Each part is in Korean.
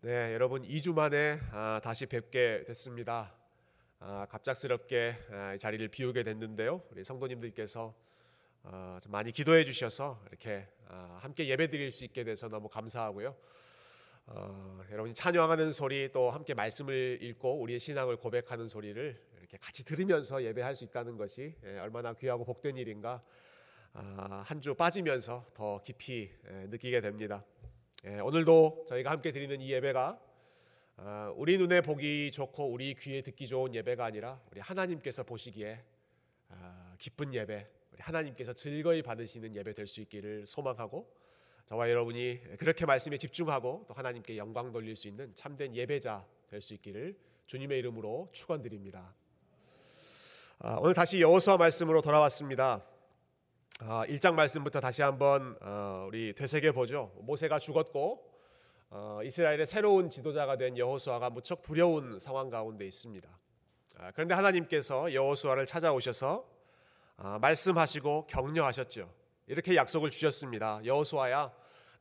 네, 여러분 2주 만에 아, 다시 뵙게 됐습니다. 아, 갑작스럽게 아, 자리를 비우게 됐는데요. 우리 성도님들께서 아, 많이 기도해 주셔서 이렇게 아, 함께 예배드릴 수 있게 돼서 너무 감사하고요. 어, 여러분이 찬양하는 소리 또 함께 말씀을 읽고 우리의 신앙을 고백하는 소리를 이렇게 같이 들으면서 예배할 수 있다는 것이 예, 얼마나 귀하고 복된 일인가 아, 한주 빠지면서 더 깊이 예, 느끼게 됩니다. 예, 오늘도 저희가 함께 드리는 이 예배가 아, 우리 눈에 보기 좋고 우리 귀에 듣기 좋은 예배가 아니라 우리 하나님께서 보시기에 아, 기쁜 예배, 우리 하나님께서 즐거이 받으시는 예배 될 수 있기를 소망하고 저와 여러분이 그렇게 말씀에 집중하고 또 하나님께 영광 돌릴 수 있는 참된 예배자 될 수 있기를 주님의 이름으로 축원드립니다. 아, 오늘 다시 여호수아 말씀으로 돌아왔습니다. 아, 1장 말씀부터 다시 한번 어, 우리 되새겨 보죠. 모세가 죽었고 어, 이스라엘의 새로운 지도자가 된 여호수아가 무척 두려운 상황 가운데 있습니다. 아, 그런데 하나님께서 여호수아를 찾아오셔서 아, 말씀하시고 격려하셨죠. 이렇게 약속을 주셨습니다. 여호수아야,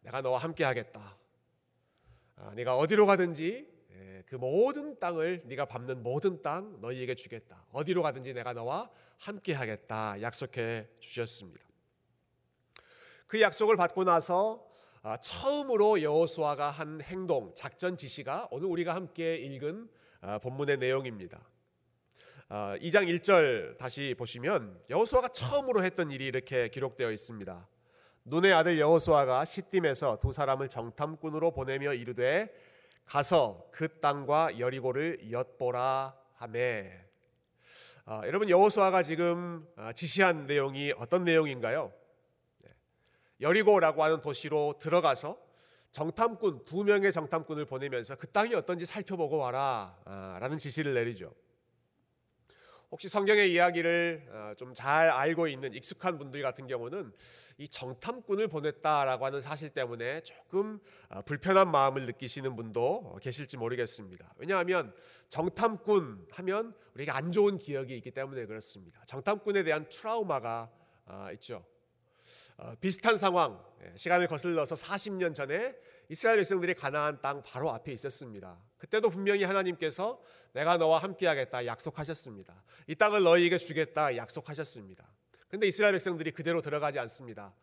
내가 너와 함께하겠다. 아, 네가 어디로 가든지 예, 그 모든 땅을 네가 밟는 모든 땅 너희에게 주겠다. 어디로 가든지 내가 너와 함께하겠다. 약속해 주셨습니다. 그 약속을 받고 나서 아, 처음으로 여호수아가 한 행동, 작전 지시가 오늘 우리가 함께 읽은 아, 본문의 내용입니다. 2장 1절 다시 보시면 여호수아가 처음으로 했던 일이 이렇게 기록되어 있습니다. 눈의 아들 여호수아가 시딤에서 두 사람을 정탐꾼으로 보내며 이르되 가서 그 땅과 여리고를 엿보라 하매. 아, 여러분 여호수아가 지금 지시한 내용이 어떤 내용인가요? 여리고라고 하는 도시로 들어가서 정탐꾼 두 명의 정탐꾼을 보내면서 그 땅이 어떤지 살펴보고 와라라는 지시를 내리죠. 혹시 성경의 이야기를 어, 좀잘 알고 있는 익숙한 분들 같은 경우는 이 정탐꾼을 보냈다라고 하는 사실 때문에 조금 어, 불편한 마음을 느끼시는 분도 계실지 모르겠습니다. 왜냐하면 정탐꾼 하면 우리가 안 좋은 기억이 있기 때문에 그렇습니다. 정탐꾼에 대한 트라우마가 어, 있죠. 비슷한 상황, 예, 시간을 거슬러서 40년 전에 이스라엘 백성들이 가나안 땅 바로 앞에 있었습니다. 그때도 분명히 하나님께서 내가 너와 함께하겠다 약속하셨습니다. 이 땅을 너희에게 주겠다 약속하셨습니다. 근데 이스라엘 백성들이 그대로 들어가지 않습니다.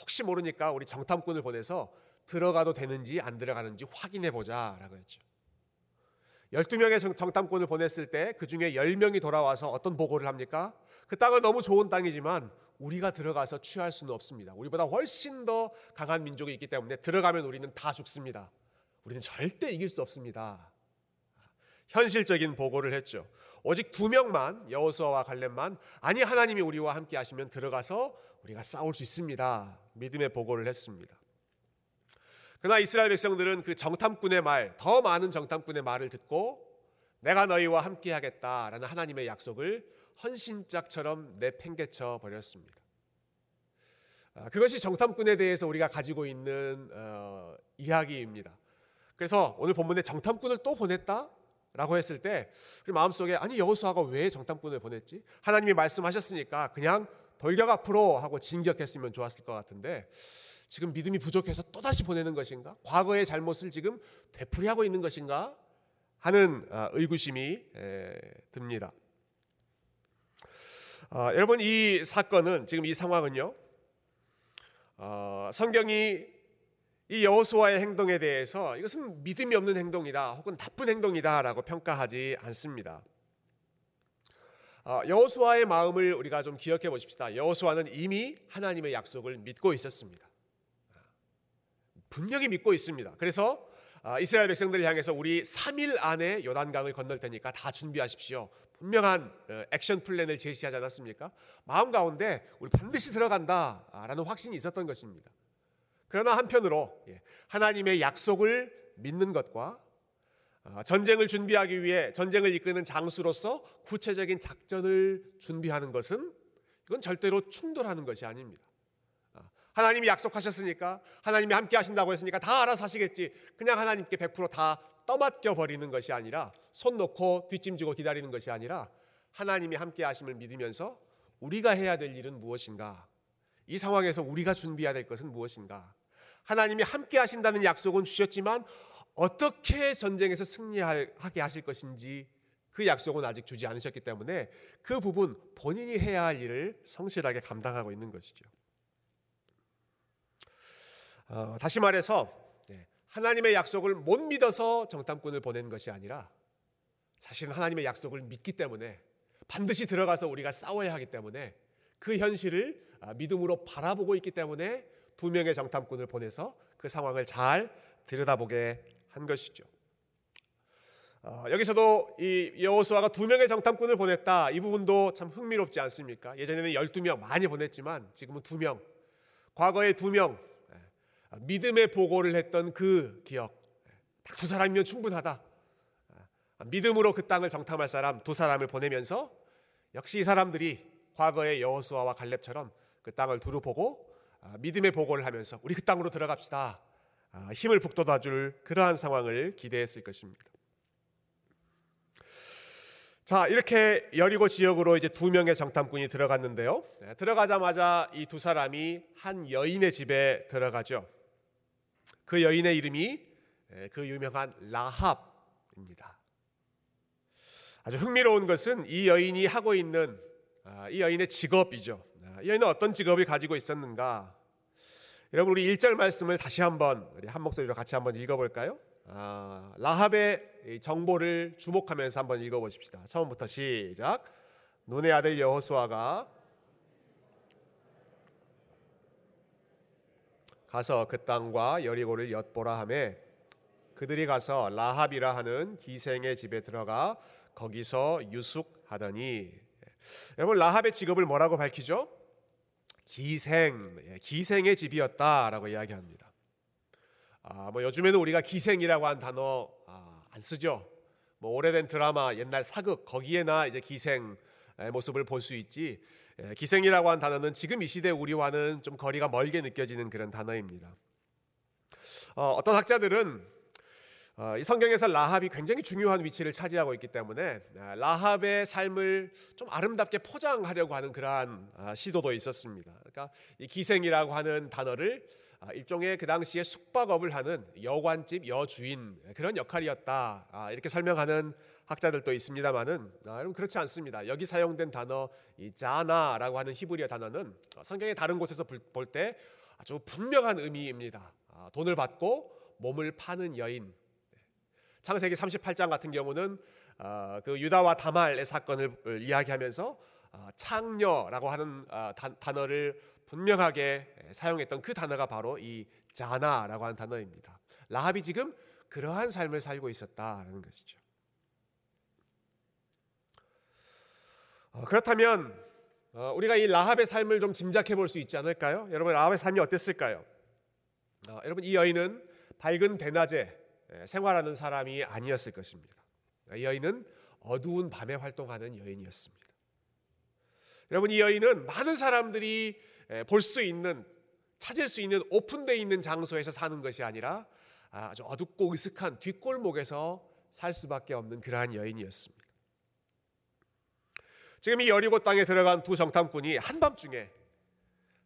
혹시 모르니까 우리 정탐꾼을 보내서 들어가도 되는지 안 들어가는지 확인해 보자라고 했죠. 12명의 정탐꾼을 보냈을 때 그 중에 10명이 돌아와서 어떤 보고를 합니까? 그 땅은 너무 좋은 땅이지만 우리가 들어가서 취할 수는 없습니다. 우리보다 훨씬 더 강한 민족이 있기 때문에 들어가면 우리는 다 죽습니다. 우리는 절대 이길 수 없습니다. 현실적인 보고를 했죠. 오직 두 명만 여호수아와 갈렙만 아니 하나님이 우리와 함께 하시면 들어가서 우리가 싸울 수 있습니다. 믿음의 보고를 했습니다. 그러나 이스라엘 백성들은 그 정탐꾼의 말, 더 많은 정탐꾼의 말을 듣고 내가 너희와 함께 하겠다라는 하나님의 약속을 헌신짝처럼 내팽개쳐 버렸습니다. 아, 그것이 정탐꾼에 대해서 우리가 가지고 있는 어, 이야기입니다. 그래서 오늘 본문에 정탐꾼을 또 보냈다? 라고 했을 때 우리 마음속에 아니 여호수아가 왜 정탐꾼을 보냈지? 하나님이 말씀하셨으니까 그냥 돌격 앞으로 하고 진격했으면 좋았을 것 같은데 지금 믿음이 부족해서 또다시 보내는 것인가? 과거의 잘못을 지금 되풀이하고 있는 것인가? 하는 아, 의구심이 듭니다. 어, 여러분 이 사건은 지금 이 상황은요. 어, 성경이 이 여호수아의 행동에 대해서 이것은 믿음이 없는 행동이다 혹은 나쁜 행동이다라고 평가하지 않습니다. 어, 여호수아의 마음을 우리가 좀 기억해 보십시다. 여호수아는 이미 하나님의 약속을 믿고 있었습니다. 분명히 믿고 있습니다. 그래서 어, 이스라엘 백성들을 향해서 우리 3일 안에 요단강을 건널 테니까 다 준비하십시오. 분명한 어, 액션 플랜을 제시하지 않았습니까? 마음 가운데 우리 반드시 들어간다라는 확신이 있었던 것입니다. 그러나 한편으로 예, 하나님의 약속을 믿는 것과 어, 전쟁을 준비하기 위해 전쟁을 이끄는 장수로서 구체적인 작전을 준비하는 것은 이건 절대로 충돌하는 것이 아닙니다. 어, 하나님이 약속하셨으니까 하나님이 함께 하신다고 했으니까 다 알아서 하시겠지. 그냥 하나님께 100%다 떠맡겨 버리는 것이 아니라 손 놓고 뒷짐지고 기다리는 것이 아니라 하나님이 함께 하심을 믿으면서 우리가 해야 될 일은 무엇인가? 이 상황에서 우리가 준비해야 될 것은 무엇인가? 하나님이 함께 하신다는 약속은 주셨지만 어떻게 전쟁에서 승리하게 하실 것인지 그 약속은 아직 주지 않으셨기 때문에 그 부분 본인이 해야 할 일을 성실하게 감당하고 있는 것이죠. 어, 다시 말해서 네, 하나님의 약속을 못 믿어서 정탐꾼을 보낸 것이 아니라 자신은 하나님의 약속을 믿기 때문에 반드시 들어가서 우리가 싸워야 하기 때문에 그 현실을 아, 믿음으로 바라보고 있기 때문에 두 명의 정탐꾼을 보내서 그 상황을 잘 들여다보게 한 것이죠. 어, 여기서도 이 여호수아가 두 명의 정탐꾼을 보냈다. 이 부분도 참 흥미롭지 않습니까? 예전에는 12명 많이 보냈지만 지금은 두 명. 과거에 두 명. 예, 믿음의 보고를 했던 그 기억. 예, 딱두 사람이면 충분하다. 아, 믿음으로 그 땅을 정탐할 사람 두 사람을 보내면서 역시 이 사람들이 과거의 여호수아와 갈렙처럼 그 땅을 두루 보고 아, 믿음의 보고를 하면서 우리 그 땅으로 들어갑시다. 아, 힘을 북돋아 줄 그러한 상황을 기대했을 것입니다. 자, 이렇게 여리고 지역으로 이제 두 명의 정탐꾼이 들어갔는데요. 네, 들어가자마자 이 두 사람이 한 여인의 집에 들어가죠. 그 여인의 이름이 네, 그 유명한 라합입니다. 아주 흥미로운 것은 이 여인이 하고 있는 아, 이 여인의 직업이죠. 아, 이 여인은 어떤 직업을 가지고 있었는가? 여러분 우리 1절 말씀을 다시 한번 우리 한 목소리로 같이 한번 읽어볼까요? 아, 라합의 정보를 주목하면서 한번 읽어보십시다. 처음부터 시작. 눈의 아들 여호수아가 가서 그 땅과 여리고를 엿보라 하매 그들이 가서 라합이라 하는 기생의 집에 들어가 거기서 유숙하더니 여러분 라합의 직업을 뭐라고 밝히죠? 기생, 예, 기생의 집이었다라고 이야기합니다. 아, 뭐 요즘에는 우리가 기생이라고 한 단어 아, 안 쓰죠. 뭐 오래된 드라마, 옛날 사극 거기에나 이제 기생 모습을 볼 수 있지. 예, 기생이라고 한 단어는 지금 이 시대 우리와는 좀 거리가 멀게 느껴지는 그런 단어입니다. 어, 어떤 학자들은 어, 이 성경에서 라합이 굉장히 중요한 위치를 차지하고 있기 때문에 아, 라합의 삶을 좀 아름답게 포장하려고 하는 그러한 아, 시도도 있었습니다. 그러니까 이 기생이라고 하는 단어를 아, 일종의 그 당시에 숙박업을 하는 여관집 여주인 그런 역할이었다 이렇게 설명하는 학자들도 있습니다만은 여러분 그렇지 않습니다. 여기 사용된 단어 이 자나라고 하는 히브리어 단어는 성경의 다른 곳에서 볼 때 아주 분명한 의미입니다. 돈을 받고 몸을 파는 여인 창세기 38장 같은 경우는 어, 그 유다와 다말의 사건을 이야기하면서 어, 창녀라고 하는 어, 단어를 분명하게 사용했던 그 단어가 바로 이 자나라고 하는 단어입니다. 라합이 지금 그러한 삶을 살고 있었다라는 것이죠. 그렇다면 우리가 이 라합의 삶을 좀 짐작해 볼 수 있지 않을까요? 여러분 라합의 삶이 어땠을까요? 여러분 이 여인은 밝은 대낮에 예, 생활하는 사람이 아니었을 것입니다. 이 여인은 어두운 밤에 활동하는 여인이었습니다. 여러분 이 여인은 많은 사람들이 예, 볼수 있는 찾을 수 있는 오픈되어 있는 장소에서 사는 것이 아니라 아주 어둡고 으슥한 뒷골목에서 살 수밖에 없는 그러한 여인이었습니다. 지금 이 여리고 땅에 들어간 두 정탐꾼이 한밤중에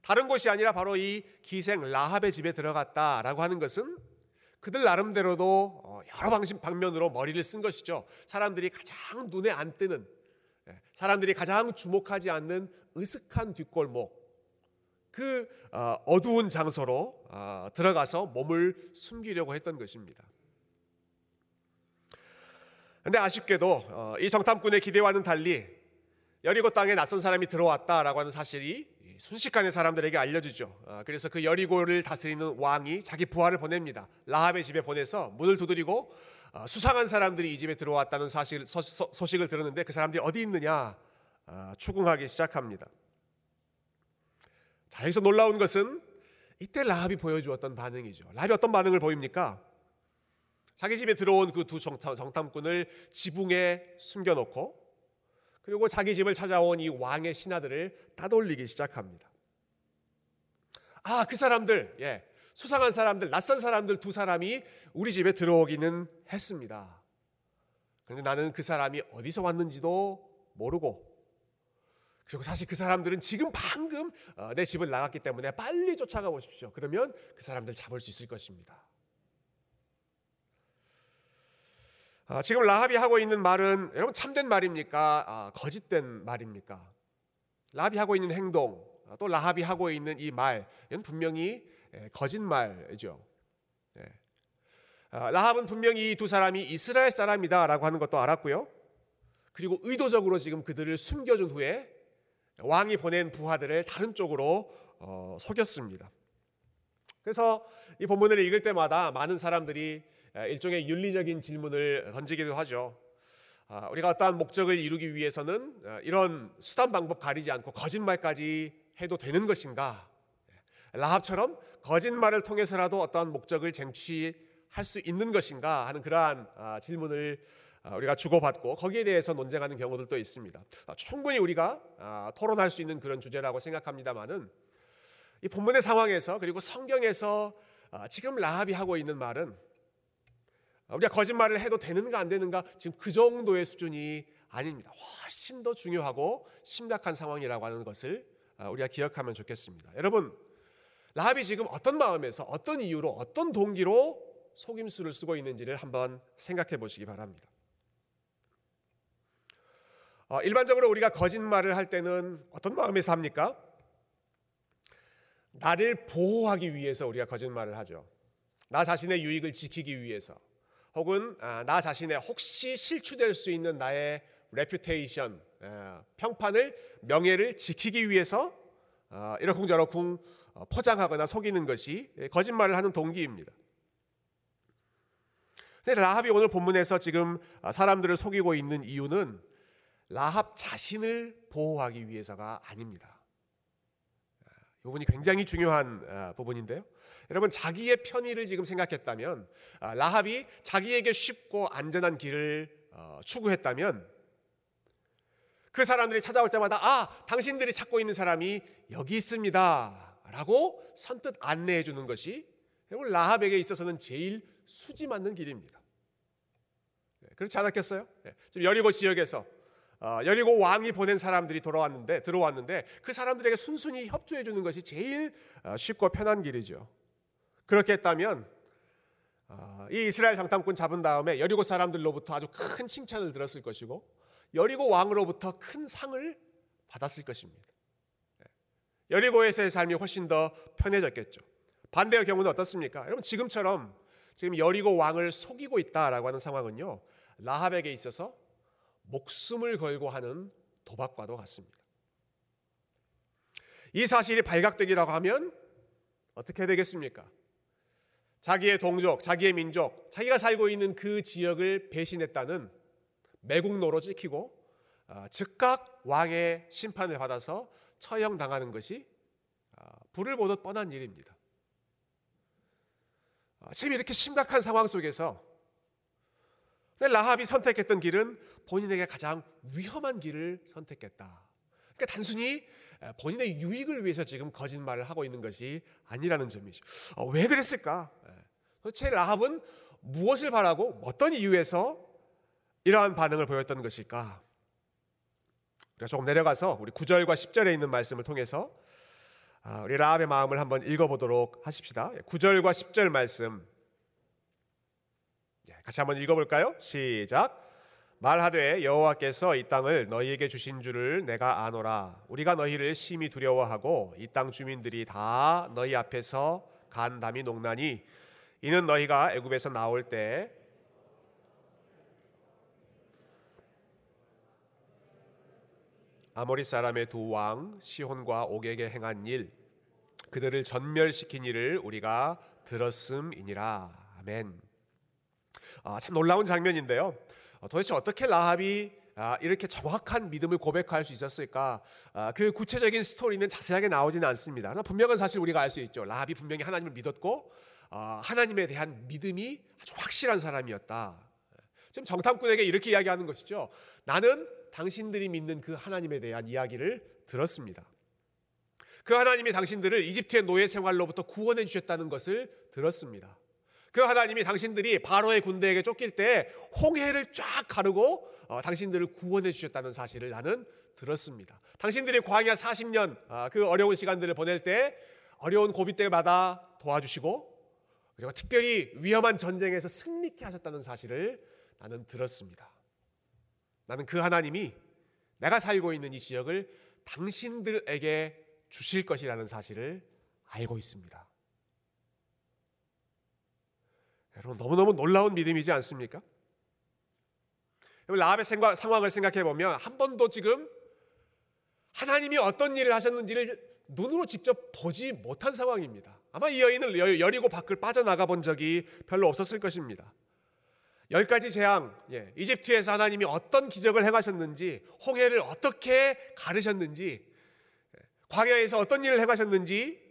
다른 곳이 아니라 바로 이 기생 라합의 집에 들어갔다라고 하는 것은 그들 나름대로도 어, 여러 방식 방면으로 머리를 쓴 것이죠. 사람들이 가장 눈에 안 띄는, 예, 사람들이 가장 주목하지 않는 으슥한 뒷골목, 그 어, 어두운 장소로 어, 들어가서 몸을 숨기려고 했던 것입니다. 근데 아쉽게도 이 정탐꾼의 기대와는 달리 여리고 땅에 낯선 사람이 들어왔다라고 하는 사실이 순식간에 사람들에게 알려주죠. 아, 그래서 그 여리고를 다스리는 왕이 자기 부하를 보냅니다. 라합의 집에 보내서 문을 두드리고 아, 수상한 사람들이 이 집에 들어왔다는 사실 소식을 들었는데 그 사람들이 어디 있느냐 아, 추궁하기 시작합니다. 자 여기서 놀라운 것은 이때 라합이 보여주었던 반응이죠. 라합이 어떤 반응을 보입니까? 자기 집에 들어온 그 두 정탐꾼을 지붕에 숨겨놓고 그리고 자기 집을 찾아온 이 왕의 신하들을 따돌리기 시작합니다. 아, 그 사람들, 예, 수상한 사람들, 낯선 사람들 두 사람이 우리 집에 들어오기는 했습니다. 그런데 나는 그 사람이 어디서 왔는지도 모르고, 그리고 사실 그 사람들은 지금 방금 어, 내 집을 나갔기 때문에 빨리 쫓아가 보십시오. 그러면 그 사람들 잡을 수 있을 것입니다. 아, 지금 라합이 하고 있는 말은 여러분 참된 말입니까? 아, 거짓된 말입니까? 라합이 하고 있는 행동, 아, 또 라합이 하고 있는 이 말, 이건 분명히 예, 거짓말이죠. 네. 아, 라합은 분명히 이 두 사람이 이스라엘 사람이다라고 하는 것도 알았고요. 그리고 의도적으로 지금 그들을 숨겨준 후에 왕이 보낸 부하들을 다른 쪽으로 어, 속였습니다. 그래서 이 본문을 읽을 때마다 많은 사람들이 일종의 윤리적인 질문을 던지기도 하죠. 아, 우리가 어떠한 목적을 이루기 위해서는 어, 이런 수단 방법 가리지 않고 거짓말까지 해도 되는 것인가? 라합처럼 거짓말을 통해서라도 어떠한 목적을 쟁취할 수 있는 것인가 하는 그러한 아, 질문을 아, 우리가 주고받고 거기에 대해서 논쟁하는 경우들도 있습니다. 충분히 우리가 토론할 수 있는 그런 주제라고 생각합니다만은 이 본문의 상황에서 그리고 성경에서 지금 라합이 하고 있는 말은 우리가 거짓말을 해도 되는가 안 되는가 지금 그 정도의 수준이 아닙니다. 훨씬 더 중요하고 심각한 상황이라고 하는 것을 아, 우리가 기억하면 좋겠습니다. 여러분, 라합이 지금 어떤 마음에서 어떤 이유로 어떤 동기로 속임수를 쓰고 있는지를 한번 생각해 보시기 바랍니다. 어, 일반적으로 우리가 거짓말을 할 때는 어떤 마음에서 합니까? 나를 보호하기 위해서 우리가 거짓말을 하죠. 나 자신의 유익을 지키기 위해서. 혹은 아, 나 자신의 혹시 실추될 수 있는 나의 reputation 평판을 명예를 지키기 위해서 아, 이러쿵저러쿵 어, 포장하거나 속이는 것이 거짓말을 하는 동기입니다. 근데 라합이 오늘 본문에서 지금 아, 사람들을 속이고 있는 이유는 라합 자신을 보호하기 위해서가 아닙니다. 이 부분이 굉장히 중요한 부분인데요. 여러분 자기의 편의를 지금 생각했다면 아, 라합이 자기에게 쉽고 안전한 길을 어, 추구했다면 그 사람들이 찾아올 때마다 아 당신들이 찾고 있는 사람이 여기 있습니다라고 선뜻 안내해 주는 것이 여러분 라합에게 있어서는 제일 수지 맞는 길입니다. 네, 그렇지 않았겠어요? 네, 지금 여리고 지역에서 어, 여리고 왕이 보낸 사람들이 돌아왔는데 들어왔는데 그 사람들에게 순순히 협조해 주는 것이 제일 어, 쉽고 편한 길이죠. 그렇게 했다면 아, 이 이스라엘 장탐꾼 잡은 다음에 여리고 사람들로부터 아주 큰 칭찬을 들었을 것이고 여리고 왕으로부터 큰 상을 받았을 것입니다. 예. 여리고에서의 삶이 훨씬 더 편해졌겠죠. 반대의 경우는 어떻습니까? 여러분 지금처럼 지금 여리고 왕을 속이고 있다라고 하는 상황은요 라합에게 있어서 목숨을 걸고 하는 도박과도 같습니다. 이 사실이 발각되기라고 하면 어떻게 되겠습니까? 자기의 동족, 자기의 민족, 자기가 살고 있는 그 지역을 배신했다는 매국노로 찍히고 아, 즉각 왕의 심판을 받아서 처형당하는 것이 아, 불을 보듯 뻔한 일입니다. 아, 지금 이렇게 심각한 상황 속에서 라합이 선택했던 길은 본인에게 가장 위험한 길을 선택했다. 그러니까 단순히 본인의 유익을 위해서 지금 거짓말을 하고 있는 것이 아니라는 점이죠. 어, 왜 그랬을까? 도대체 라합은 무엇을 바라고 어떤 이유에서 이러한 반응을 보였던 것일까? 우리가 조금 내려가서 우리 9절과 10절에 있는 말씀을 통해서 아, 우리 라합의 마음을 한번 읽어보도록 하십시다. 9절과 10절 말씀 예, 같이 한번 읽어볼까요? 시작. 말하되 여호와께서 이 땅을 너희에게 주신 줄을 내가 아노라. 우리가 너희를 심히 두려워하고 이 땅 주민들이 다 너희 앞에서 간담이 농나니 이는 너희가 애굽에서 나올 때 아모리 사람의 두 왕 시혼과 옥에게 행한 일 그들을 전멸시킨 일을 우리가 들었음이니라 아멘. 아, 참 놀라운 장면인데요. 어, 도대체 어떻게 라합이 아, 이렇게 정확한 믿음을 고백할 수 있었을까? 아, 그 구체적인 스토리는 자세하게 나오지는 않습니다. 그러나 분명한 사실 우리가 알 수 있죠. 라합이 분명히 하나님을 믿었고 아, 하나님에 대한 믿음이 아주 확실한 사람이었다. 지금 정탐꾼에게 이렇게 이야기하는 것이죠. 나는 당신들이 믿는 그 하나님에 대한 이야기를 들었습니다. 그 하나님이 당신들을 이집트의 노예 생활로부터 구원해 주셨다는 것을 들었습니다. 그 하나님이 당신들이 바로의 군대에게 쫓길 때 홍해를 쫙 가르고 어, 당신들을 구원해 주셨다는 사실을 나는 들었습니다. 당신들이 광야 40년 어, 그 어려운 시간들을 보낼 때 어려운 고비 때마다 도와주시고 그리고 특별히 위험한 전쟁에서 승리케 하셨다는 사실을 나는 들었습니다. 나는 그 하나님이 내가 살고 있는 이 지역을 당신들에게 주실 것이라는 사실을 알고 있습니다. 여러분 너무너무 놀라운 믿음이지 않습니까? 라합의 상황을 생각해 보면 한 번도 지금 하나님이 어떤 일을 하셨는지를 눈으로 직접 보지 못한 상황입니다. 아마 이 여인은 여리고 밖을 빠져나가 본 적이 별로 없었을 것입니다. 열 가지 재앙, 예, 이집트에서 하나님이 어떤 기적을 행하셨는지, 홍해를 어떻게 가르셨는지, 예, 광야에서 어떤 일을 행하셨는지,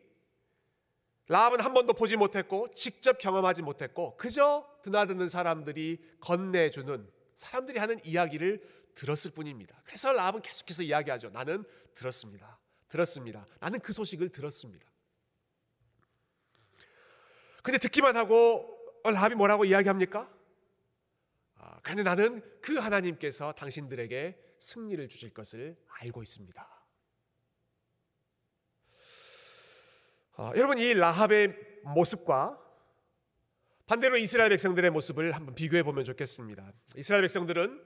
라합은 한 번도 보지 못했고, 직접 경험하지 못했고, 그저 드나드는 사람들이 건네주는 사람들이 하는 이야기를 들었을 뿐입니다. 그래서 라합은 계속해서 이야기하죠. 나는 들었습니다. 들었습니다. 나는 그 소식을 들었습니다. 근데 듣기만 하고 어, 라합이 뭐라고 이야기합니까? 아, 그런데 나는 그 하나님께서 당신들에게 승리를 주실 것을 알고 있습니다. 아, 여러분 이 라합의 모습과 반대로 이스라엘 백성들의 모습을 한번 비교해 보면 좋겠습니다. 이스라엘 백성들은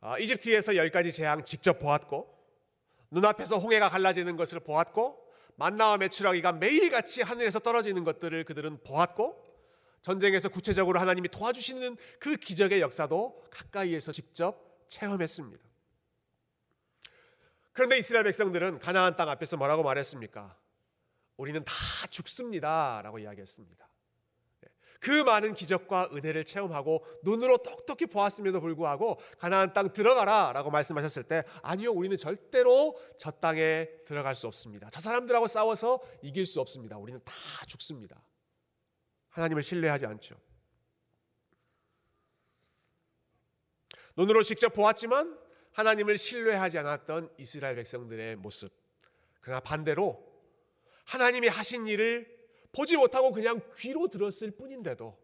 아, 이집트에서 열 가지 재앙 직접 보았고 눈앞에서 홍해가 갈라지는 것을 보았고 만나와 메추라기가 매일같이 하늘에서 떨어지는 것들을 그들은 보았고 전쟁에서 구체적으로 하나님이 도와주시는 그 기적의 역사도 가까이에서 직접 체험했습니다. 그런데 이스라엘 백성들은 가나안 땅 앞에서 뭐라고 말했습니까? 우리는 다 죽습니다 라고 이야기했습니다. 그 많은 기적과 은혜를 체험하고 눈으로 똑똑히 보았음에도 불구하고 가나안 땅 들어가라 라고 말씀하셨을 때 아니요 우리는 절대로 저 땅에 들어갈 수 없습니다. 저 사람들하고 싸워서 이길 수 없습니다. 우리는 다 죽습니다. 하나님을 신뢰하지 않죠. 눈으로 직접 보았지만 하나님을 신뢰하지 않았던 이스라엘 백성들의 모습. 그러나 반대로 하나님이 하신 일을 보지 못하고 그냥 귀로 들었을 뿐인데도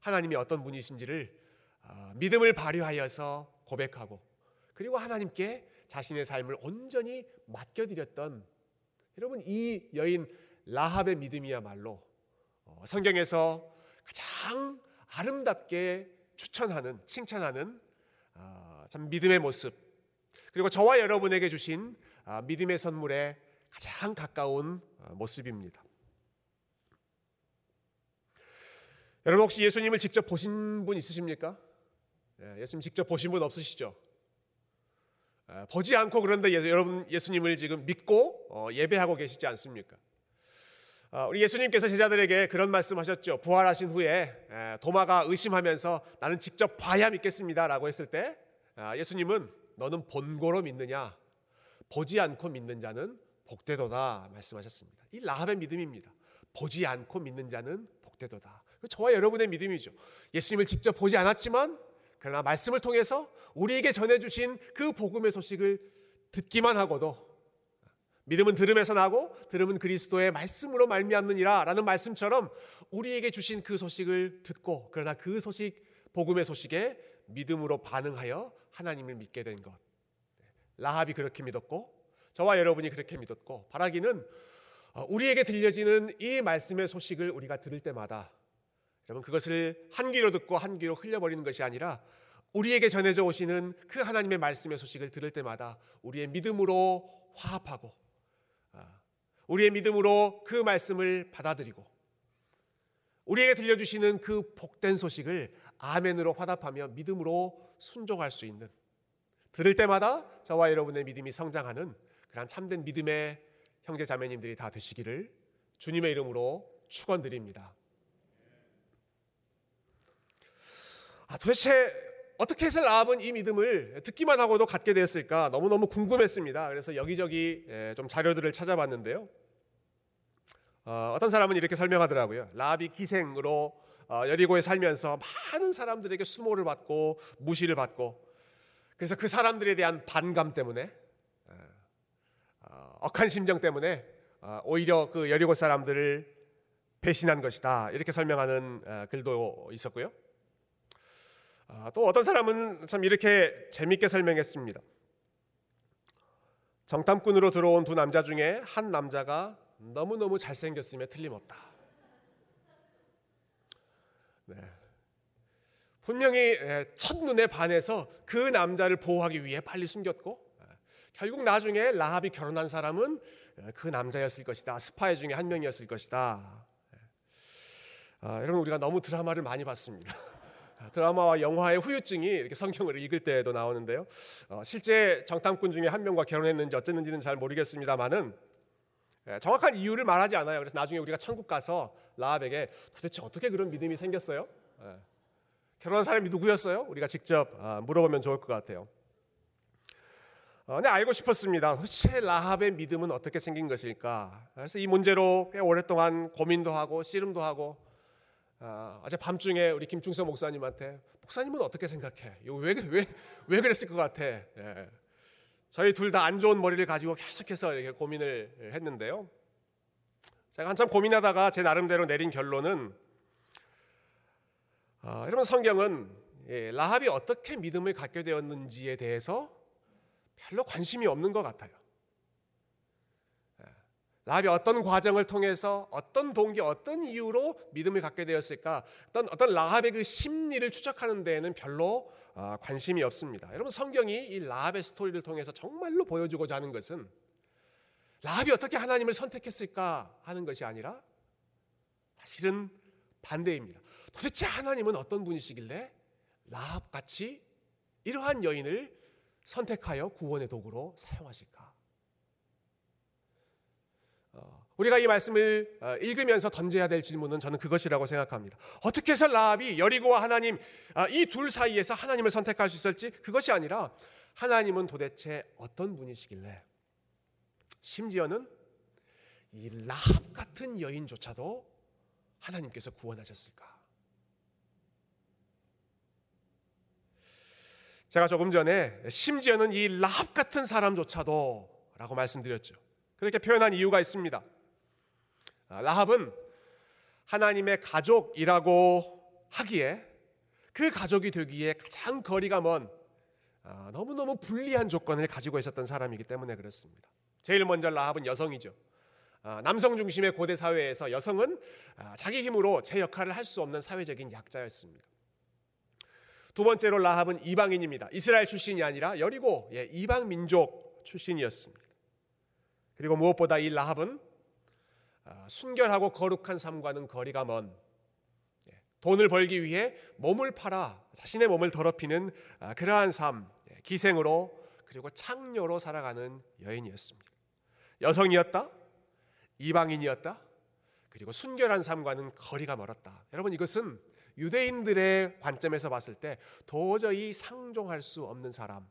하나님이 어떤 분이신지를 아, 믿음을 발휘하여서 고백하고 그리고 하나님께 자신의 삶을 온전히 맡겨드렸던 여러분 이 여인 라합의 믿음이야말로 어, 성경에서 가장 아름답게 추천하는 칭찬하는 아, 참 믿음의 모습 그리고 저와 여러분에게 주신 아, 믿음의 선물에 가장 가까운 모습입니다. 여러분 혹시 예수님을 직접 보신 분 있으십니까? 예, 예수님 직접 보신 분 없으시죠? 아, 보지 않고 그런데 여러분 예수님을 지금 믿고 어, 예배하고 계시지 않습니까? 아, 우리 예수님께서 제자들에게 그런 말씀하셨죠. 부활하신 후에 예, 도마가 의심하면서 나는 직접 봐야 믿겠습니다라고 했을 때 아, 예수님은 너는 본고로 믿느냐? 보지 않고 믿는 자는 복되도다 말씀하셨습니다. 이 라합의 믿음입니다. 보지 않고 믿는 자는 복되도다. 저와 여러분의 믿음이죠. 예수님을 직접 보지 않았지만 그러나 말씀을 통해서 우리에게 전해주신 그 복음의 소식을 듣기만 하고도 믿음은 들음에서 나고 들음은 그리스도의 말씀으로 말미암느니라 라는 말씀처럼 우리에게 주신 그 소식을 듣고 그러나 그 소식 복음의 소식에 믿음으로 반응하여 하나님을 믿게 된 것. 라합이 그렇게 믿었고 저와 여러분이 그렇게 믿었고 바라기는 우리에게 들려지는 이 말씀의 소식을 우리가 들을 때마다 여러분 그것을 한 귀로 듣고 한 귀로 흘려버리는 것이 아니라 우리에게 전해져 오시는 그 하나님의 말씀의 소식을 들을 때마다 우리의 믿음으로 화합하고 아, 우리의 믿음으로 그 말씀을 받아들이고 우리에게 들려주시는 그 복된 소식을 아멘으로 화답하며 믿음으로 순종할 수 있는 들을 때마다 저와 여러분의 믿음이 성장하는 그런 참된 믿음의 형제 자매님들이 다 되시기를 주님의 이름으로 축원드립니다. 아, 도대체 어떻게 해서 라합은 이 믿음을 듣기만 하고도 갖게 되었을까 너무너무 궁금했습니다. 그래서 여기저기 예, 좀 자료들을 찾아봤는데요. 어, 떤 사람은 이렇게 설명하더라고요. 라합이 기생으로 어, 여리고에 살면서 많은 사람들에게 수모를 받고 무시를 받고 그래서 그 사람들에 대한 반감 때문에 억한 심정 때문에 어, 오히려 그 여리고 사람들을 배신한 것이다 이렇게 설명하는 어, 글도 있었고요. 아, 또 어떤 사람은 참 이렇게 재밌게 설명했습니다. 정탐꾼으로 들어온 두 남자 중에 한 남자가 너무너무 잘생겼음에 틀림없다. 네. 분명히 첫 눈에 반해서 그 남자를 보호하기 위해 빨리 숨겼고 결국 나중에 라합이 결혼한 사람은 그 남자였을 것이다. 스파이 중에 한 명이었을 것이다. 아, 여러분 우리가 너무 드라마를 많이 봤습니다. 드라마와 영화의 후유증이 이렇게 성경을 읽을 때에도 나오는데요. 어, 실제 정탐꾼 중에 한 명과 결혼했는지 어쨌는지는 잘 모르겠습니다만은 예, 정확한 이유를 말하지 않아요. 그래서 나중에 우리가 천국 가서 라합에게 도대체 어떻게 그런 믿음이 생겼어요? 예. 결혼한 사람이 누구였어요? 우리가 직접 아, 물어보면 좋을 것 같아요. 어, 네, 알고 싶었습니다. 도대체 라합의 믿음은 어떻게 생긴 것일까? 그래서 이 문제로 꽤 오랫동안 고민도 하고 씨름도 하고 어, 어제 밤중에 우리 김충서 목사님한테 목사님은 어떻게 생각해? 이거 왜, 왜, 왜 그랬을 것 같아? 예. 저희 둘 다 안 좋은 머리를 가지고 계속해서 이렇게 고민을 했는데요. 제가 한참 고민하다가 제 나름대로 내린 결론은 어, 여러분 성경은 예, 라합이 어떻게 믿음을 갖게 되었는지에 대해서 별로 관심이 없는 것 같아요. 예, 라합이 어떤 과정을 통해서 어떤 동기, 어떤 이유로 믿음을 갖게 되었을까? 어떤 어떤 라합의 그 심리를 추적하는 데에는 별로 어, 관심이 없습니다. 여러분 성경이 이 라합의 스토리를 통해서 정말로 보여주고자 하는 것은 라합이 어떻게 하나님을 선택했을까 하는 것이 아니라 사실은 반대입니다. 도대체 하나님은 어떤 분이시길래 라합 같이 이러한 여인을 선택하여 구원의 도구로 사용하실까? 어, 우리가 이 말씀을 어, 읽으면서 던져야 될 질문은 저는 그것이라고 생각합니다. 어떻게 해서 라합이 여리고와 하나님 아, 이둘 사이에서 하나님을 선택할 수 있을지 그것이 아니라 하나님은 도대체 어떤 분이시길래 심지어는 이 라합 같은 여인조차도 하나님께서 구원하셨을까? 제가 조금 전에 심지어는 이 라합 같은 사람조차도 라고 말씀드렸죠. 그렇게 표현한 이유가 있습니다. 아, 라합은 하나님의 가족이라고 하기에 그 가족이 되기에 가장 거리가 먼 아, 너무너무 불리한 조건을 가지고 있었던 사람이기 때문에 그렇습니다. 제일 먼저 라합은 여성이죠. 아, 남성 중심의 고대 사회에서 여성은 자기 힘으로 제 역할을 할 수 없는 사회적인 약자였습니다. 두 번째로 라합은 이방인입니다. 이스라엘 출신이 아니라 여리고 예, 이방 민족 출신이었습니다. 그리고 무엇보다 이 라합은 아, 순결하고 거룩한 삶과는 거리가 먼 예, 돈을 벌기 위해 몸을 팔아 자신의 몸을 더럽히는 아, 그러한 삶, 예, 기생으로 그리고 창녀로 살아가는 여인이었습니다. 여성이었다, 이방인이었다, 그리고 순결한 삶과는 거리가 멀었다. 여러분 이것은 유대인들의 관점에서 봤을 때 도저히 상종할 수 없는 사람,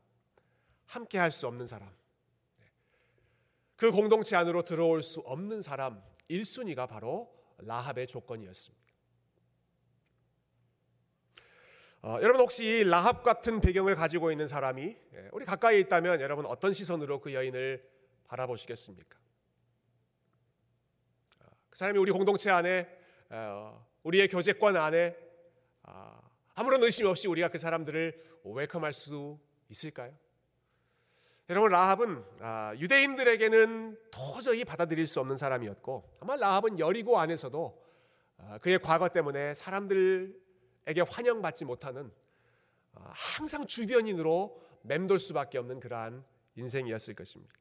함께 할 수 없는 사람, 그 공동체 안으로 들어올 수 없는 사람 1순위가 바로 라합의 조건이었습니다. 어, 여러분 혹시 이 라합 같은 배경을 가지고 있는 사람이 예, 우리 가까이 있다면 여러분 어떤 시선으로 그 여인을 바라보시겠습니까? 어, 그 사람이 우리 공동체 안에 어, 우리의 교제권 안에 아, 아무런 의심 없이 우리가 그 사람들을 웰컴할 수 있을까요? 여러분 라합은 아, 유대인들에게는 도저히 받아들일 수 없는 사람이었고 아마 라합은 여리고 안에서도 아, 그의 과거 때문에 사람들에게 환영받지 못하는 항상 주변인으로 맴돌 수밖에 없는 그러한 인생이었을 것입니다.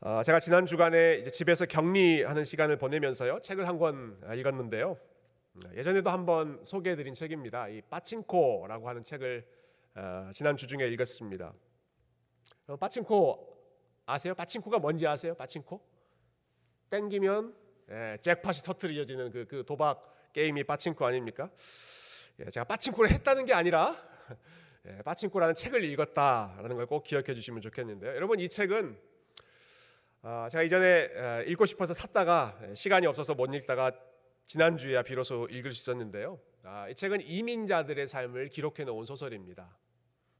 어, 제가 지난 주간에 집에서 격리하는 시간을 보내면서요 책을 한 권 읽었는데요. 예전에도 한번 소개해드린 책입니다. 이 빠친코라고 하는 책을 어, 지난 주 중에 읽었습니다. 어, 빠친코 아세요? 빠친코가 뭔지 아세요? 빠친코? 땡기면 예, 잭팟이 터트려지는 그, 그 도박 게임이 빠친코 아닙니까? 예, 제가 빠친코를 했다는 게 아니라 예, 빠친코라는 책을 읽었다라는 걸 꼭 기억해 주시면 좋겠는데요. 여러분 이 책은 아, 제가 이전에 읽고 싶어서 샀다가 시간이 없어서 못 읽다가 지난주에야 비로소 읽을 수 있었는데요. 아, 이 책은 이민자들의 삶을 기록해 놓은 소설입니다.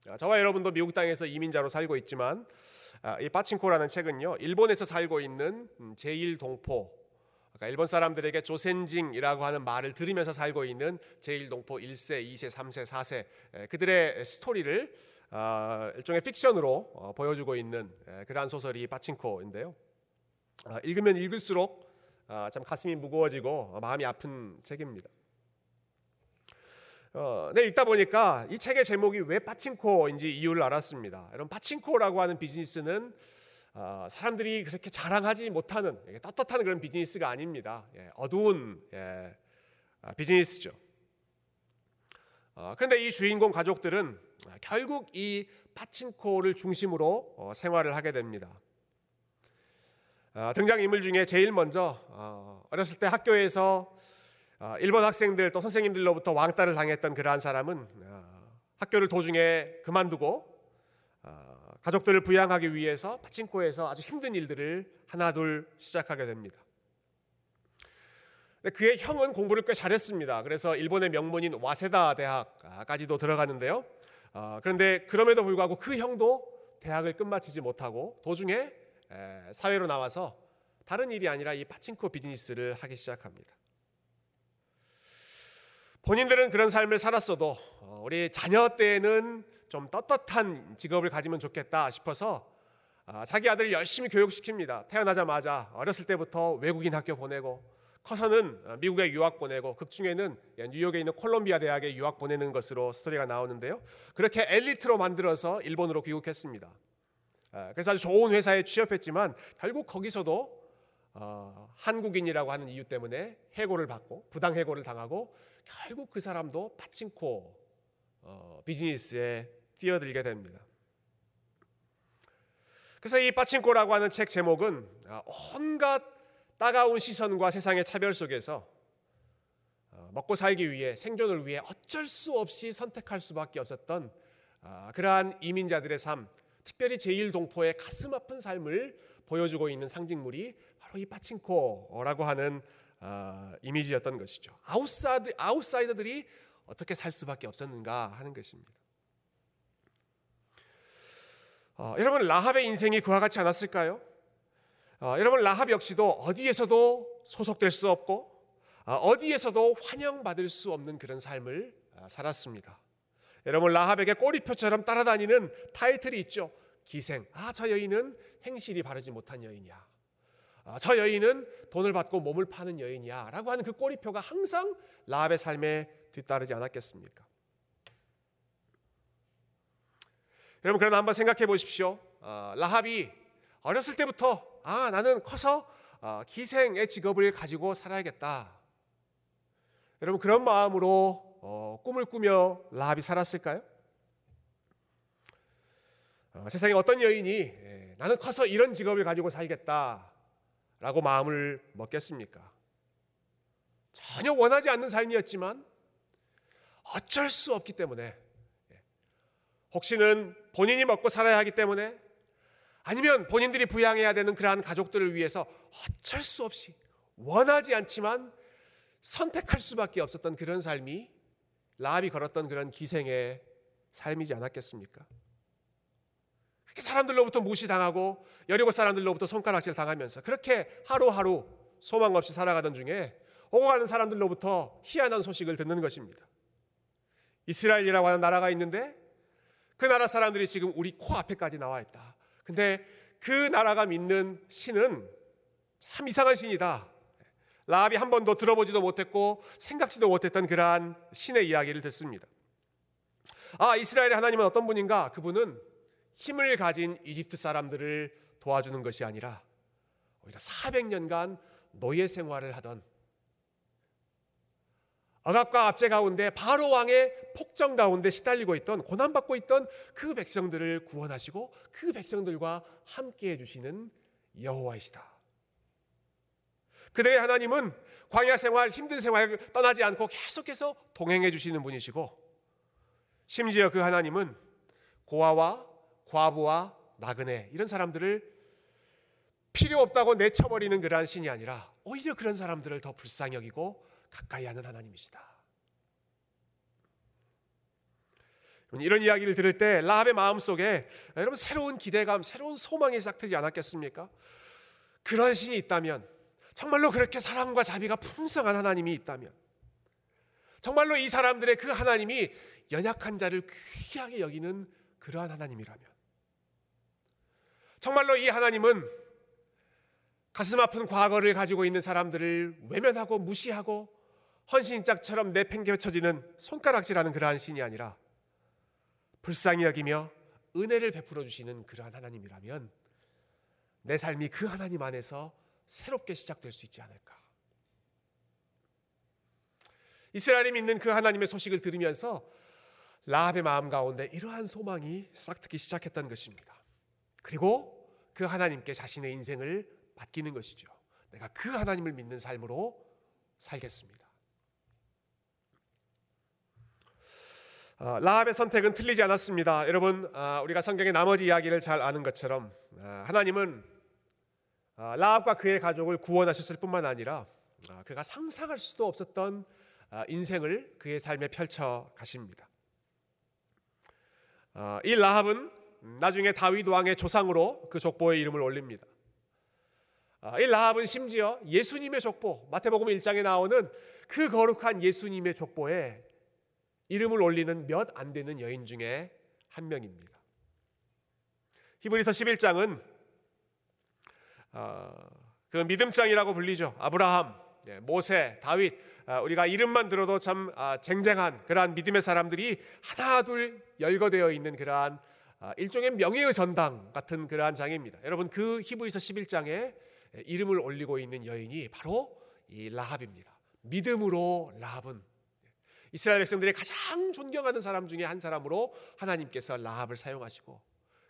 아, 저와 여러분도 미국 땅에서 이민자로 살고 있지만 이 빠친코라는 책은요 일본에서 살고 있는 음, 제1동포 그러니까 일본 사람들에게 조센징이라고 하는 말을 들으면서 살고 있는 제1동포 1세, 2세, 3세, 4세 그들의 스토리를 아, 일종의 픽션으로 어, 보여주고 있는 그러한 소설이 빠친코인데요. 아, 읽으면 읽을수록 아, 참 가슴이 무거워지고 마음이 아픈 책입니다. 어, 네, 읽다 보니까 이 책의 제목이 왜 파친코인지 이유를 알았습니다. 여러분, 파친코라고 하는 비즈니스는 어, 사람들이 그렇게 자랑하지 못하는 떳떳한 그런 비즈니스가 아닙니다. 예, 어두운 예, 아, 비즈니스죠. 어, 그런데 이 주인공 가족들은 결국 이 파친코를 중심으로 어, 생활을 하게 됩니다. 어, 등장 인물 중에 제일 먼저 어, 어렸을 때 학교에서 어, 일본 학생들 또 선생님들로부터 왕따를 당했던 그러한 사람은 어, 학교를 도중에 그만두고 어, 가족들을 부양하기 위해서 파친코에서 아주 힘든 일들을 하나둘 시작하게 됩니다. 그의 형은 공부를 꽤 잘했습니다. 그래서 일본의 명문인 와세다 대학까지도 들어가는데요. 그런데 그럼에도 불구하고 그 형도 대학을 끝마치지 못하고 도중에 사회로 나와서 다른 일이 아니라 이 파친코 비즈니스를 하기 시작합니다. 본인들은 그런 삶을 살았어도 어, 우리 자녀 때에는 좀 떳떳한 직업을 가지면 좋겠다 싶어서 아, 자기 아들을 열심히 교육시킵니다. 태어나자마자 어렸을 때부터 외국인 학교 보내고 커서는 어, 미국에 유학 보내고 극중에는 뉴욕에 있는 콜롬비아 대학에 유학 보내는 것으로 스토리가 나오는데요. 그렇게 엘리트로 만들어서 일본으로 귀국했습니다. 아, 그래서 아주 좋은 회사에 취업했지만 결국 거기서도 어, 한국인이라고 하는 이유 때문에 해고를 받고 부당 해고를 당하고 결국 그 사람도 파친코 어, 비즈니스에 뛰어들게 됩니다. 그래서 이 파친코라고 하는 책 제목은 아, 온갖 따가운 시선과 세상의 차별 속에서 어, 먹고 살기 위해 생존을 위해 어쩔 수 없이 선택할 수밖에 없었던 아, 그러한 이민자들의 삶, 특별히 재일동포의 가슴 아픈 삶을 보여주고 있는 상징물이 바로 이 파친코라고 하는 어, 이미지였던 것이죠. 아웃사이드, 아웃사이더들이 어떻게 살 수밖에 없었는가 하는 것입니다. 어, 여러분 라합의 인생이 그와 같지 않았을까요? 어, 여러분 라합 역시도 어디에서도 소속될 수 없고 어, 어디에서도 환영받을 수 없는 그런 삶을 어, 살았습니다. 여러분 라합에게 꼬리표처럼 따라다니는 타이틀이 있죠. 기생. 아 저 여인은 행실이 바르지 못한 여인이야. 아, 저 여인은 돈을 받고 몸을 파는 여인이야 라고 하는 그 꼬리표가 항상 라합의 삶에 뒤따르지 않았겠습니까? 여러분 그러나 한번 생각해 보십시오. 어, 라합이 어렸을 때부터 아 나는 커서 어, 기생의 직업을 가지고 살아야겠다. 여러분 그런 마음으로 어, 꿈을 꾸며 라합이 살았을까요? 어, 세상에 어떤 여인이 예, 나는 커서 이런 직업을 가지고 살겠다. 라고 마음을 먹겠습니까? 전혀 원하지 않는 삶이었지만 어쩔 수 없기 때문에 예. 혹시는 본인이 먹고 살아야 하기 때문에 아니면 본인들이 부양해야 되는 그러한 가족들을 위해서 어쩔 수 없이 원하지 않지만 선택할 수밖에 없었던 그런 삶이 라합이 걸었던 그런 기생의 삶이지 않았겠습니까? 사람들로부터 무시당하고 여리고 사람들로부터 손가락질 당하면서 그렇게 하루하루 소망 없이 살아가던 중에 오고 가는 사람들로부터 희한한 소식을 듣는 것입니다. 이스라엘이라고 하는 나라가 있는데 그 나라 사람들이 지금 우리 코 앞에까지 나와 있다. 근데 그 나라가 믿는 신은 참 이상한 신이다. 라합이 한 번도 들어보지도 못했고 생각지도 못했던 그러한 신의 이야기를 듣습니다. 아, 이스라엘의 하나님은 어떤 분인가? 그분은 힘을 가진 이집트 사람들을 도와주는 것이 아니라 오히려 400년간 노예 생활을 하던 억압과 압제 가운데 바로 왕의 폭정 가운데 시달리고 있던 고난받고 있던 그 백성들을 구원하시고 그 백성들과 함께 해주시는 여호와이시다. 그들의 하나님은 광야 생활 힘든 생활 떠나지 않고 계속해서 동행해 주시는 분이시고 심지어 그 하나님은 고아와 과부와 나그네 이런 사람들을 필요 없다고 내쳐버리는 그러한 신이 아니라 오히려 그런 사람들을 더 불쌍히 여기고 가까이 하는 하나님이시다. 이런 이야기를 들을 때 라합의 마음 속에 여러분 새로운 기대감, 새로운 소망이 싹 트지 않았겠습니까? 그런 신이 있다면 정말로 그렇게 사랑과 자비가 풍성한 하나님이 있다면 정말로 이 사람들의 그 하나님이 연약한 자를 귀하게 여기는 그러한 하나님이라면 정말로 이 하나님은 가슴 아픈 과거를 가지고 있는 사람들을 외면하고 무시하고 헌신짝처럼 내팽개쳐지는 손가락질하는 그러한 신이 아니라 불쌍히 여기며 은혜를 베풀어 주시는 그러한 하나님이라면 내 삶이 그 하나님 안에서 새롭게 시작될 수 있지 않을까. 이스라엘이 믿는 그 하나님의 소식을 들으면서 라합의 마음 가운데 이러한 소망이 싹트기 시작했던 것입니다. 그리고 그 하나님께 자신의 인생을 맡기는 것이죠. 내가 그 하나님을 믿는 삶으로 살겠습니다. 라합의 선택은 틀리지 않았습니다. 여러분, 아, 우리가 성경의 나머지 이야기를 잘 아는 것처럼 아, 하나님은 라합과 그의 가족을 구원하셨을 뿐만 아니라 그가 상상할 수도 없었던 인생을 그의 삶에 펼쳐 가십니다. 이 라합은 나중에 다윗 왕의 조상으로 그 족보의 이름을 올립니다. 이 라합은 심지어 예수님의 족보, 마태복음 1장에 나오는 그 거룩한 예수님의 족보에 이름을 올리는 몇 안 되는 여인 중에 한 명입니다. 히브리서 11장은 어, 그 믿음장이라고 불리죠. 아브라함, 예, 모세, 다윗 아, 우리가 이름만 들어도 참 아, 쟁쟁한 그러한 믿음의 사람들이 하나 둘 열거되어 있는 그러한 아, 일종의 명예의 전당 같은 그러한 장입니다. 여러분 그 히브리서 11장에 이름을 올리고 있는 여인이 바로 이 라합입니다. 믿음으로 라합은 이스라엘 백성들이 가장 존경하는 사람 중에 한 사람으로 하나님께서 라합을 사용하시고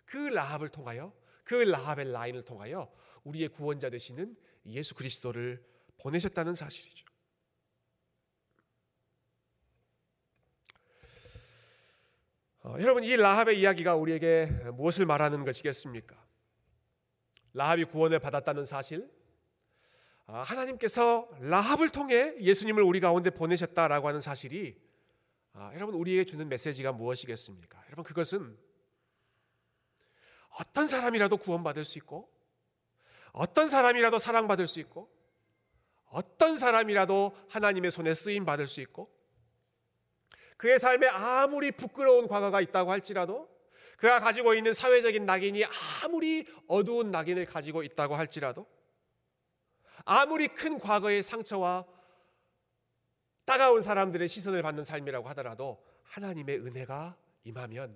그 라합을 통하여 그 라합의 라인을 통하여 우리의 구원자 되시는 예수 그리스도를 보내셨다는 사실이죠. 어, 여러분 이 라합의 이야기가 우리에게 무엇을 말하는 것이겠습니까? 라합이 구원을 받았다는 사실, 아, 하나님께서 라합을 통해 예수님을 우리 가운데 보내셨다라고 하는 사실이 아, 여러분 우리에게 주는 메시지가 무엇이겠습니까? 여러분 그것은 어떤 사람이라도 구원받을 수 있고 어떤 사람이라도 사랑받을 수 있고 어떤 사람이라도 하나님의 손에 쓰임 받을 수 있고 그의 삶에 아무리 부끄러운 과거가 있다고 할지라도 그가 가지고 있는 사회적인 낙인이 아무리 어두운 낙인을 가지고 있다고 할지라도 아무리 큰 과거의 상처와 따가운 사람들의 시선을 받는 삶이라고 하더라도 하나님의 은혜가 임하면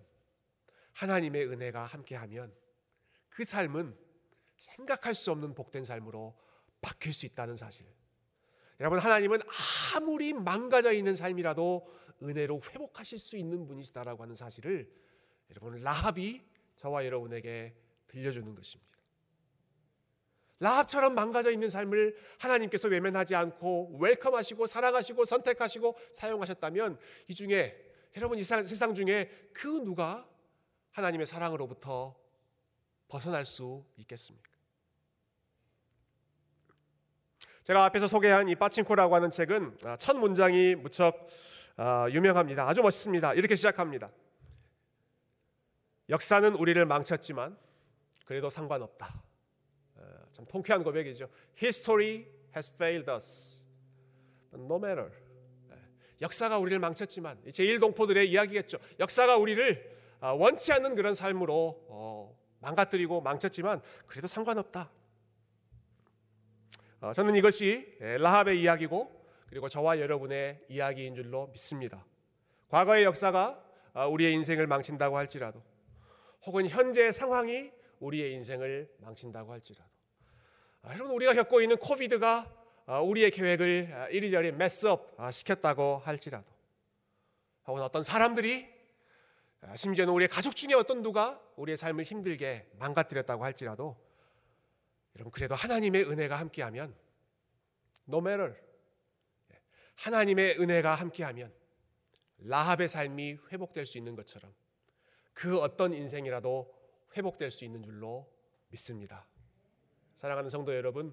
하나님의 은혜가 함께하면 그 삶은 생각할 수 없는 복된 삶으로 바뀔 수 있다는 사실. 여러분 하나님은 아무리 망가져 있는 삶이라도 은혜로 회복하실 수 있는 분이시다라고 하는 사실을 여러분 라합이 저와 여러분에게 들려주는 것입니다. 라합처럼 망가져 있는 삶을 하나님께서 외면하지 않고 웰컴하시고 사랑하시고 선택하시고 사용하셨다면 이 중에 여러분 이 세상 중에 그 누가 하나님의 사랑으로부터 벗어날 수 있겠습니까? 제가 앞에서 소개한 이 빠친코라고 하는 책은 아, 첫 문장이 무척 아, 유명합니다. 아주 멋있습니다. 이렇게 시작합니다. 역사는 우리를 망쳤지만 그래도 상관없다. 참 통쾌한 고백이죠. History has failed us. No matter. 역사가 우리를 망쳤지만 제1동포들의 이야기겠죠. 역사가 우리를 아, 원치 않는 그런 삶으로 어, 망가뜨리고 망쳤지만 그래도 상관없다. 어, 저는 이것이 예, 라합의 이야기고 그리고 저와 여러분의 이야기인 줄로 믿습니다. 과거의 역사가 아, 우리의 인생을 망친다고 할지라도 혹은 현재의 상황이 우리의 인생을 망친다고 할지라도 아, 여러분 우리가 겪고 있는 코비드가 아, 우리의 계획을 아, 이리저리 메스업 시켰다고 할지라도 혹은 어떤 사람들이 심지어는 우리의 가족 중에 어떤 누가 우리의 삶을 힘들게 망가뜨렸다고 할지라도 여러분 그래도 하나님의 은혜가 함께하면 no matter 하나님의 은혜가 함께하면 라합의 삶이 회복될 수 있는 것처럼 그 어떤 인생이라도 회복될 수 있는 줄로 믿습니다. 사랑하는 성도 여러분,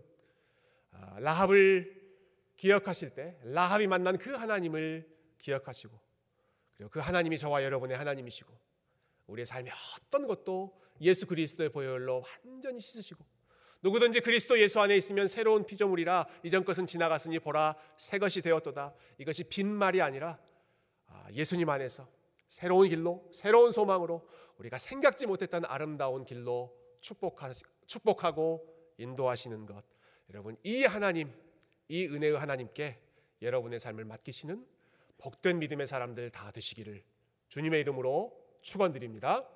아, 라합을 기억하실 때 라합이 만난 그 하나님을 기억하시고 그리고 그 하나님이 저와 여러분의 하나님이시고 우리의 삶의 어떤 것도 예수 그리스도의 보혈로 완전히 씻으시고 누구든지 그리스도 예수 안에 있으면 새로운 피조물이라 이전 것은 지나갔으니 보라 새 것이 되었도다. 이것이 빈말이 아니라 아, 예수님 안에서 새로운 길로 새로운 소망으로 우리가 생각지 못했던 아름다운 길로 축복하고 인도하시는 것. 여러분 이 하나님, 이 은혜의 하나님께 여러분의 삶을 맡기시는 복된 믿음의 사람들 다 되시기를 주님의 이름으로 축원드립니다.